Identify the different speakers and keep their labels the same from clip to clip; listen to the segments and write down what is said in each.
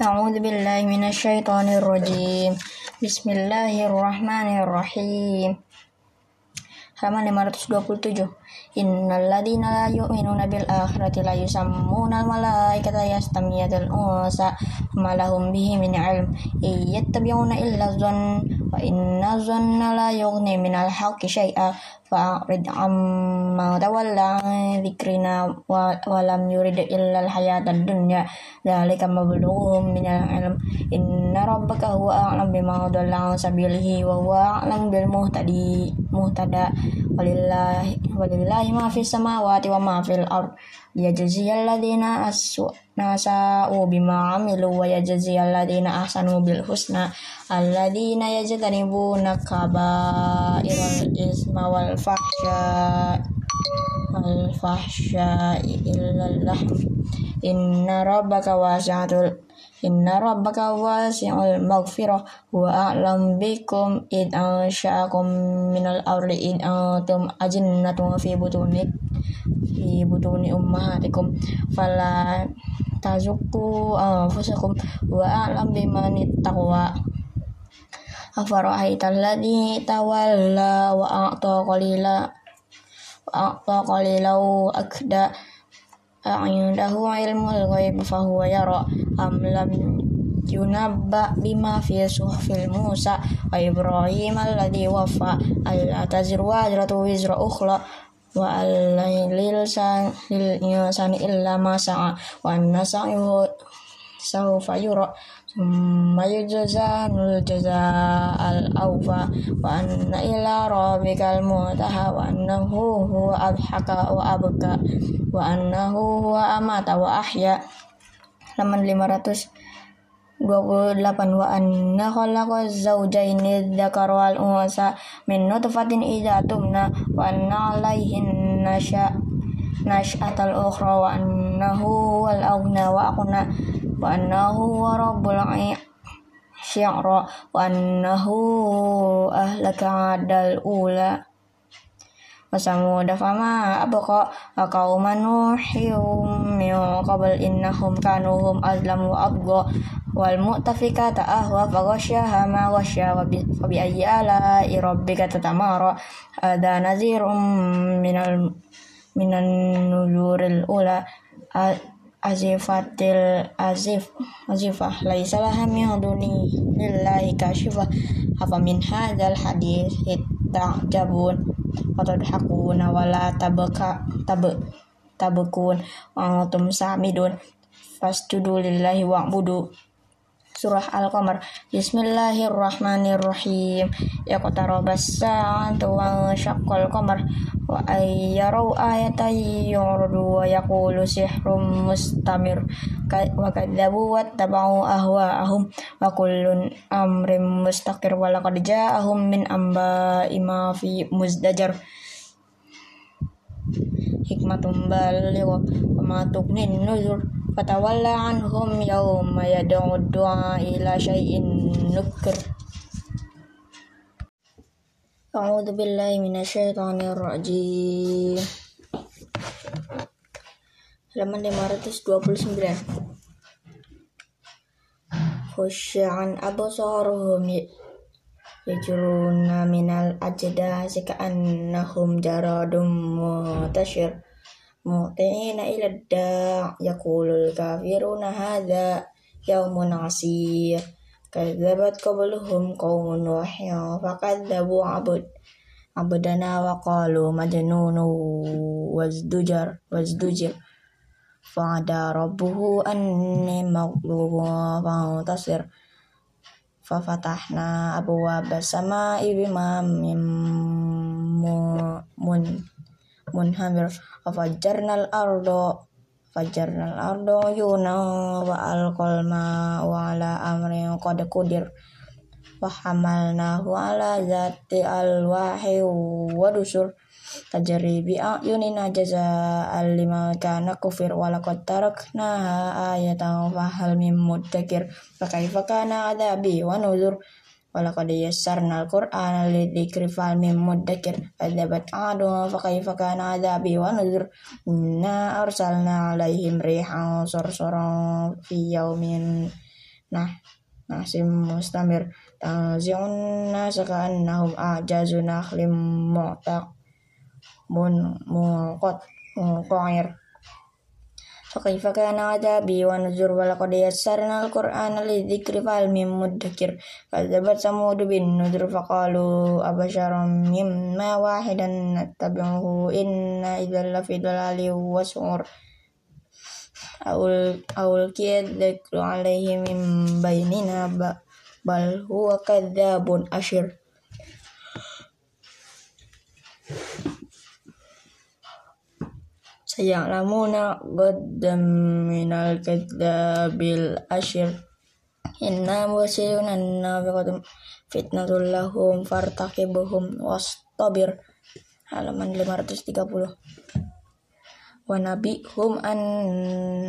Speaker 1: أعوذ بالله من الشيطان الرجيم بسم الله الرحمن الرحيم halaman 527 Innal ladina la yu'minuna bil akhirati la yusammuna al malaikata yastamiyadul unsa ma lahum bihi min ilm. Iyattabi'una illa dhann wa inna dhanna la yughni min al haqqi syai'a fa'rid amma tawalla dzikrina wa, wa lam yurid illa al hayatad dunya. Dzalika mablughuhum min al ilm. Inna rabbaka huwa a'lam bima dhalla sabilihi wa huwa a'lam bil muhtadi muhtada. Walillahi walillahi ولله ما في السماوات وما في الأرض. ليجزي الذين أسوأوا بما عملوا ويجزي الذين أحسنوا بالحسنى. الذين يجتنبون كبائر الإثم والفحشاء الفحشاء إلا اللحم. إن ربك واسع Inna rabbaka wasi'ul maghfirah wa a'lam bikum id ansha'akum minal ardi id antum ajinnatun fi butuni fi butuni ummahatikum. Fala tazukku anfusakum wa a'lam biman ittaqwa. Afara'aita alladhi tawalla wa a'ta qalila wa a'ta qalilau akda a'indahu ilmul ghaib fahuwa yara am lam yunabba bima fi suhfil Musa. Wa Ibrahim alladhi wafa alla taziru wajratu wizra wa al-lil san lil insani illa ma sa'a wa anna sa'yuhu sawfa yura ثم يجزى الجزاء الأوفى وأن إلى ربك المنتهى وأنه هو أضحك وأبكى وأنه هو أمات وأحيا halaman 528 wa anna khalaqa zawjaini dzakara wal unsa min nutfatin idza tumna wa anna alaihin nasya nash'atal ukhra wa annahu wal aghna wa aqna Wanahu annahu wa wanahu syi'ra. Wa ahlaka adal ula. Masamu samuda fama abqa. Wa qauma nuhiyum min qabl innahum kanu hum azlamu wa abqa. Wal mu'tafikata ahwa fa ghasyaha ma ghasya wabi bi ayyi ala rabbika ada nazarum minal minan nuzuril ula azifatil azif azifah. Laisa laha min duni lillahi kashifah apa min hadzal hadis ta'jabun wa tadhakuna wa la tabaka tab tabakun wa antum samidun. Fasjudu lillahi wa'budu Surah Al-Qamar. Bismillahirrahmanirrahim. Yaqtarabas sa'atu wa syaqqal qamar. Wa ayyarau ayatan yurdu wa yaqulu sihrum mustamir. Wa kadzabu wa tabau ahwa'ahum. Wa kullun amrim mustaqir. Wa laqad ja'ahum min amba ima fi muzdajar. Hikmatum baligh Wa ma tughnin nuzur fatawalla anhum yawma yad'u du'a ila syai'in nukr. A'udzu billahi minasyaitonir rajim. Halaman 529 Khusyan absaruhum yajruna minal ajdasi ka'annahum jaradum mutashir mu'ti'ina ila da' yaqulul kafiruna hadha yaumun asir kadzabat qabluhum qaumun nuhin fakadzabu abud abdana wa qalu majnunu wazdujar wazdujir fa'ada rabbuhu anni maghlubu fa'tasir fafatahna abwaaba samaa'i bima min fajjarnal ardo fajjarnal ardo yuna wa alqal ma wa ala amrin qad qudir. Wa hamalnahu ala zati alwahi wa dusur. Tajri bi ayunina jaza'al lima kana kufir wa laqad taraknaha ayatan fa hal mim muddakir. Fa kaifa kana adabi wa nuzur Walaqad yassarna al-Qur'ana lidzikri fahal min muddakir kadzabat 'adun fa kaifa kana 'adzabi wa nuzur. Inna arsalna 'alaihim rihan sarsaran fi yaumin nah nasim mustamir tanzi'un nasa ka'annahum a'jazu فكيف كان عذابي ونذر ولقد يسرنا القرآن للذكر فهل من مدكر فكذبت ثمود بالنذر فقالوا أبشر مما واحدا نتبعه إنا إذا لفي ضلال وسعر أو ألقي الذكر عليه من بيننا بل هو كذاب أشر Sayalamuna gaddan minal kadzabil asyir. Inna musirun anna biqatum fitnatul lahum fartaqibuhum wastabir. Halaman 530 wa nabihum annal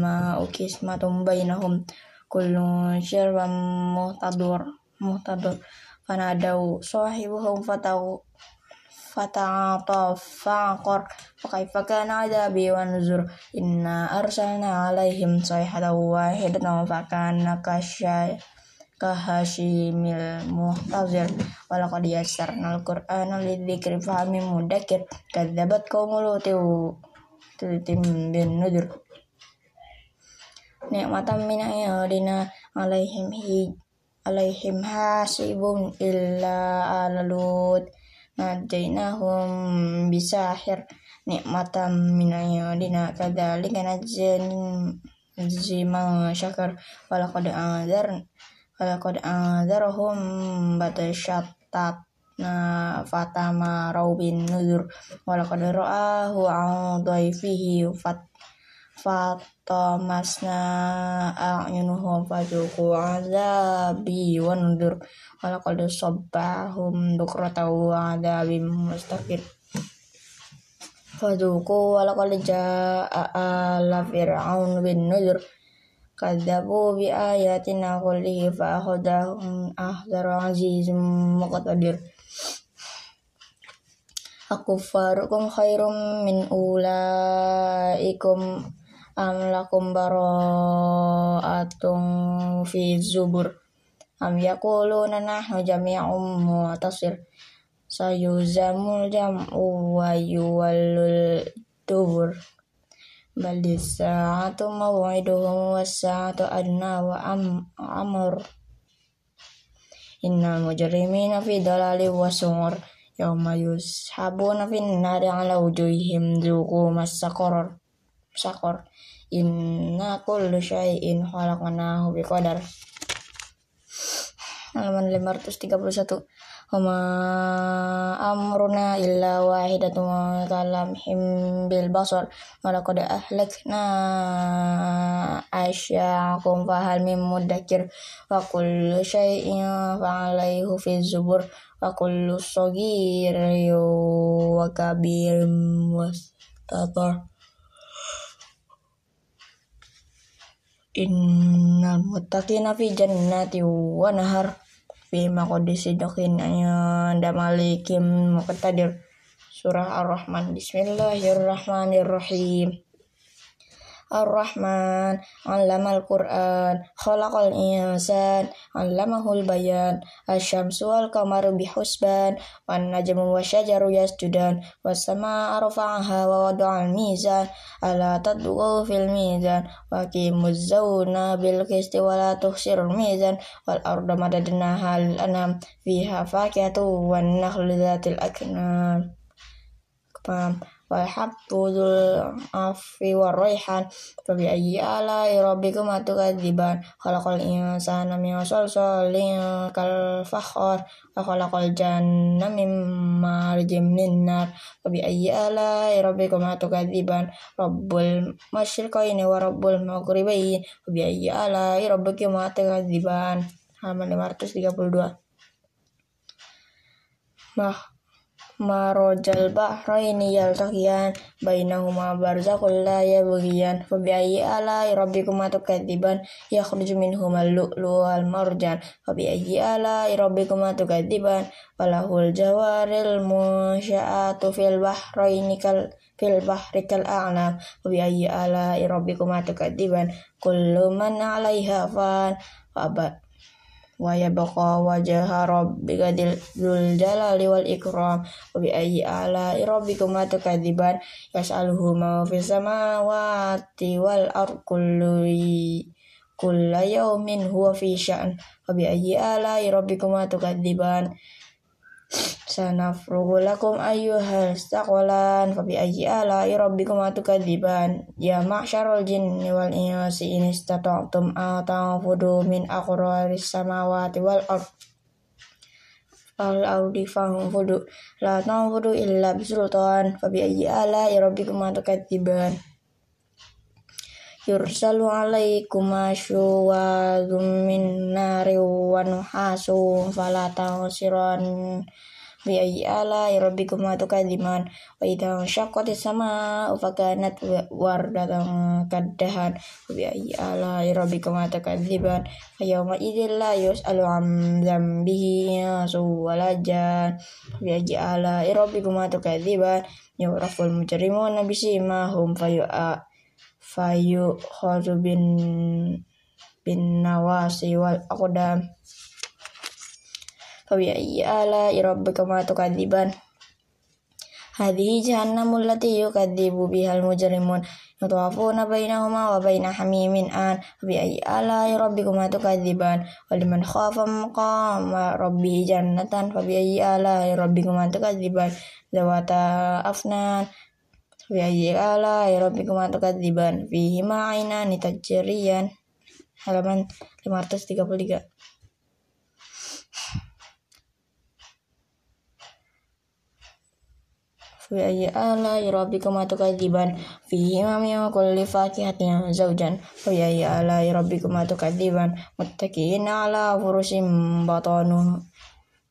Speaker 1: ma'u kismatum bainahum. Kullu syirban muhtadur muhtadur fanadau sahibuhum fatau fata'ata fa'aqar فكيف كان عذابي ونذر إنا أرسلنا عليهم صيحة واحدة فكان كهشيم المحتضر ولقد يسرنا القرآن للذكر فهل من مدكر كذبت قوم لوط بالنذر نعمة من عيادنا عليهم عليهم حاسب إلا آل لوط nadainahum bisahir nikmatam minayadina kadzalika najzin najziman syakar. Walaqad anzar hum bata batasyatat na fatama raubin nuzur roa hu al dhaifihi fat fatamasna a'yunuhum fazuqu azabi wa nuzur walaqad sabbahum bukrata wa adabim mustaqir Faduku walaqad jaa'a ala fir'aun bin nuzur kadzabu bi ayatina kullihi fa akhadahum ahdar azizum muqtadir. Akufarukum khairum min ulaikum am lakum bara'atum fi zubur. Am yaquluna nahnu jami'um mu'tasir. Sayuzamul jam'u wa yuwallul dubur. Bal sa'atu maw'iduhum was sa'atu adna wa am amr innal mujrimina fi dalali wa sumur. Yawma yushabuna fin nari ala wujuhihim dhuqu masakor sakor inna kullu syai'in khalaqnahu biqadar. Halaman 531 Wama amruna illa wahidatun kalamhim bil basar. Walaqad ahlakna asya'akum fahal min muddakir wa kullu syai'in fa'alaihu fi zubur. Wa kullu sagir wa kabir mustatar innal muttaqina fi jannati wa nahar fi maqdisi dokin anda malikim muqtadir. Surah ar-rahman. Bismillahirrahmanirrahim Ar-Rahman, Allamal Quran, Khalaqal Insan, Allamahul Bayan, Asyamsu wal Qamaru bihusban, wan najmu wasyajaru yasjudan, was samaa rafa'aha wa wada'al mizan, ala tadghu fil mizan, wa qimuz zawna bil qisti wa la tuhsirul mizan, wal arda madadnaha lil anam, fiha fakiatu wan nakhlu dhatil aknam walhabdul afi war fabi ayyi ala rabbikum atukadziban. Khalaqal insana min salsalin kal fakhar. Wa khalaqal janna min marjim min nar. Fa ayyi ala rabbikum atukadziban. Rabbul masyriqaini wa rabbul maghribaini. Fabi ayyi ala rabbikum atukadziban. Halaman 532 Nah, marojal bahraini yaltaqiyan bainahuma barzakhul la yabghiyan fa bi ayyi ala rabbikuma tukadziban yakhruju minhuma al-lu'lu wal marjan fa bi ayyi ala rabbikuma tukadziban walahul jawaril musya'atu fil bahraini kal fil bahri kal a'lam wa bi ayyi ala rabbikuma tukadziban kullu man 'alaiha fan wa yabqa wajha rabbika dzul jalali wal ikram. Wa bi ayyi ala rabbikuma tukadziban yas'aluhu ma fis samawati wal ardi kullu yawmin huwa fi sya'n wa bi ayyi ala rabbikuma tukadziban sanafrugu lakum ayyuhal istaqwalan fa bi ayyi ala rabbikum atukadziban ya ma'syarul jinni wal insi in istata'tum an tanfudu min aqraris samawati wal ard. Al ardi fanfudu la tanfudu illa bisultan fa bi ayyi ala rabbikum atukadziban yursalu alaikum asyuwadum min nari wa nuhasu fala tawsiran bi ayyi ala rabbikum tukadziman wa idza syaqqati sama fa kanat wardatan kaddahan bi ayyi ala rabbikum tukadziban fa yawma idzil la yus'alu am dzambihi su walajan bi ayyi ala rabbikum tukadziban yuraful mujrimuna bisimahum fayu'a fayu bin bin nawasi wal aqdam Fabi ayyi ala rabbikuma tukadziban. Hadhihi jahannamul lati yukadzibu bihal mujrimun. Yutawafuna bainahuma wa baina hamimin an. Fabi ayyi ala rabbikuma tukadziban. Waliman khafa maqama rabbihi jannatan. Fabi ayyi ala rabbikuma tukadziban. Zawata afnan Fi ayyi ala rabbikum tukadziban fihi ma'inani tajriyan halaman 533 Fi ayyi ala rabbikum tukadziban fihi ma min kulli fakihatin zawjan. Fi ayyi ala rabbikum tukadziban muttaqina ala furushim batanu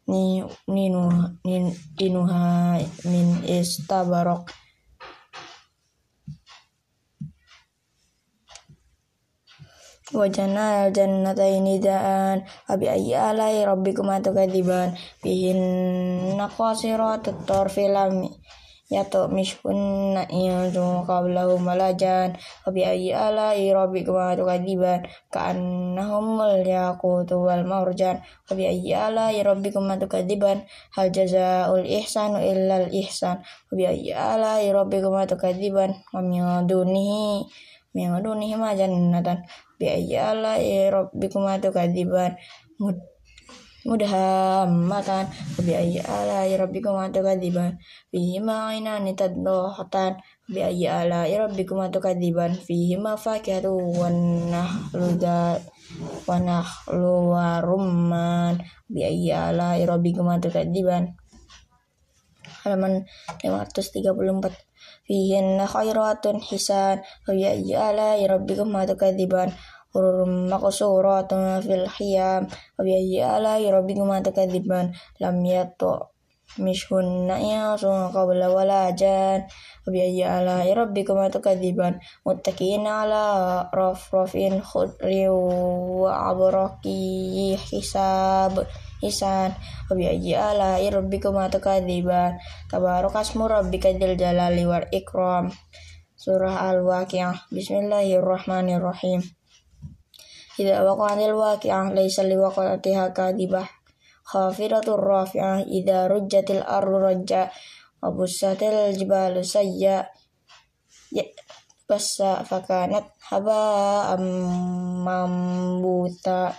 Speaker 1: ni ninu nin inuha min istabarok wajana jannataini daan abi ayyi alai rabbikuma tukadziban bihin naqasiratut tarfi lam yato mishkunna iyadu qablahu malajan abi ayyi alai rabbikuma tukadziban ka'annahumul yaqutu wal marjan abi ayyi alai rabbikuma tukadziban hal jazaa'ul ihsanu illal ihsan abi ayyi alai rabbikuma tukadziban wa min dunihi min dunihi ma jannatan. Bi ayyi ala rabbikum tukadiban mud mudhammatan. Bi ayyi ala rabbikum tukadiban fihi ma ainani tadlohatan bi ayyi ala rabbikum tukadiban fihi ma fakihatu wan nahlu wa nahlu wa rumman. Bi ayyi ala rabbikum tukadiban halaman 534 fihin khairatun hisan wa bi ala rabbikum tukadiban hurum maqsuratun fil khiyam wa bi ala rabbikum tukadiban lam yato mishhunna yasun qabla wala jan wa bi ala rabbikum tukadiban muttaqina ala rafrafin khudri wa abraqi hisab hisan wa bi ala rabbikum tukadiban tabarakasmu rabbika dzil jalali wal ikram. Surah al-waqi'ah. Bismillahirrahmanirrahim. Idza waqa'atil waqi'ah laysa liwaqa'atiha kadibah khafidatur rafi'ah idza rujjatil ardu rajja. Wa bussatil jibalu sayya. Ya bassa fakanat haba mambuta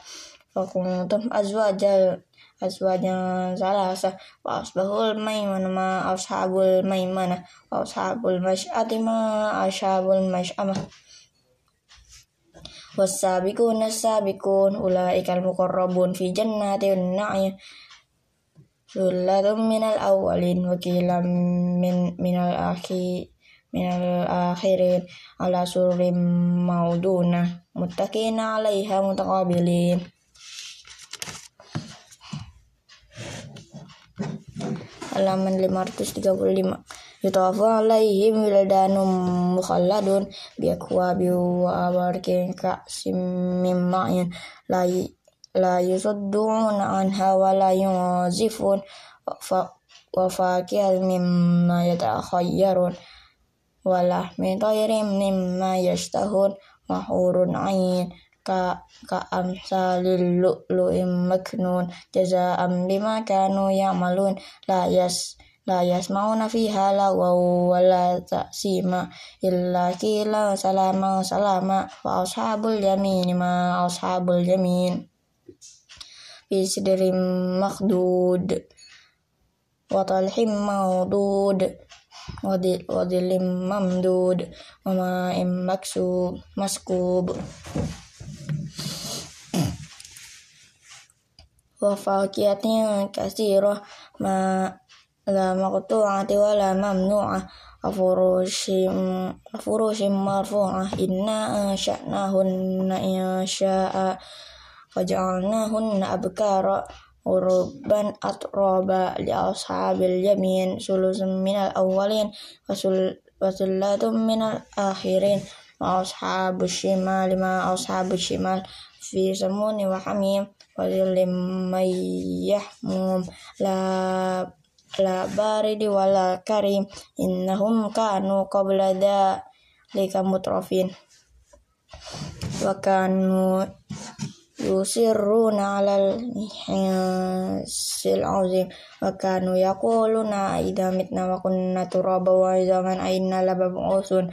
Speaker 1: fakuntum azwajal azwajan salasa wa asbahul maimana ma ashabul maimana wa ashabul masy'ati ma ashabul masy'amah wasabiqun sabiqun ulaikal muqarrabun fi jannatin na'im. Sulatum minal awalin wa kilam min minal akhi minal akhirin ala surim mauduna muttaqina alaiha mutaqabilin halaman 535 yutawafu alaihim wildanum mukhaladun biakwa biwa warkin kaksim mimma'in. La la anha wa la yuzifun wa fakir mimma yatakhayyarun wa lahmi tayrim mimma yashtahun. Mahurun ayin ain كأمثال اللؤلؤ المكنون جزاء بما كانوا يعملون لا يس لا يسمعون فيها لغوا ولا تأثيما إلا قيلا سلاما سلاما وأصحاب اليمين ما أصحاب اليمين في سدر مخدود وطلح مودود وظل ممدود وماء مكسوب مسكوب وفاكهة كثيرة ما لا مقطوعة ولا ممنوعة وفروش وفروش مرفوعة إنا أنشأناهن إن شاء فجعلناهن أبكارا وربا أترابا لأصحاب اليمين ثلث من الأولين وثلة من الآخرين وأصحاب الشمال ما أصحاب الشمال في سمون وحميم وظل من يحموم لا la baridi wala karim innahum kanu qabla dhalika mutrafin wa kanu yusirruna alal hisil azim wa kanu yaquluna idza mitna wa kunna turaba wa zaman aina labab'usun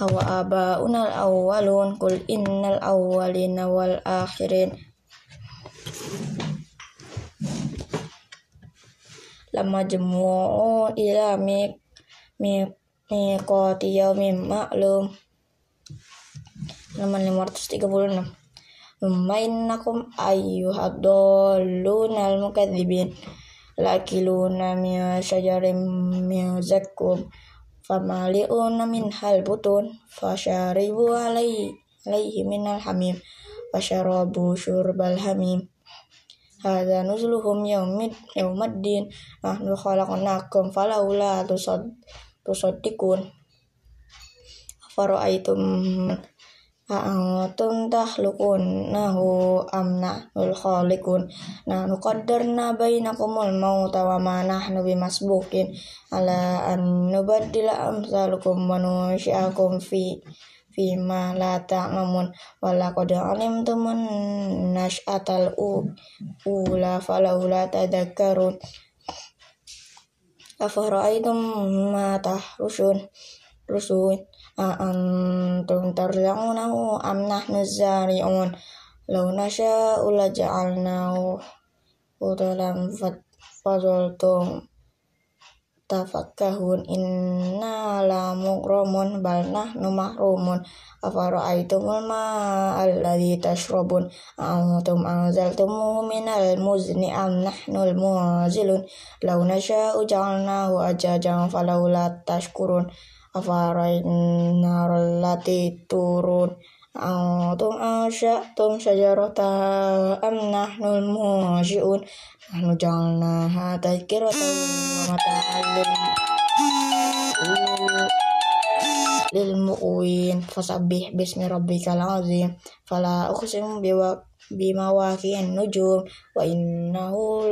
Speaker 1: aw abauna akhirin lamajmu'un ila mi mi miqati yaumin ma'lum halaman 536 Thumma innakum ayyuhad-dalluna al-mukadzibin lakiluna min syajarin min zakkum famali'una min hal butun. Fasyaribu alaihi alaihi minal hamim. Fasyarabu syurbal hamim Hadza nuzuluhum yaumid yaumiddin nahnu khalaqnakum falaula tusaddiqun Fara'aitum A'antum takhluqunahu am nahnul khaliqun Nahnu qaddarna bainakumul mauta wa ma nahnu bimasbuqin ala an nubaddila amsalukum wa nusyi'akum fi fima la ta'lamun wala qad alimtum nash'atal ula falaula tadhakkarun afara'aytum ma tahrusun rusun antum tarja'unahu am nahnu zari'un law nasha'u laja'alnahu udalan fadoltum tafakkahun inna la mughramun bal nahnu mahrumun. Afara'aytumul alladhi tashrabun? Antum anzaltumuhu minal muzni am nahnul munzilun law nasha'u ja'alnahu ajajan falawla tashkurun. Afara'ayna allati turun antum ansha'tum syajarata am nahnul munsyi'un nahnu ja'alnaha tadhkiratan wa mata'an lil mu'win fasabbih bismi rabbikal azim. Fala uqsimu bima waqi'in nujum. Wa innahu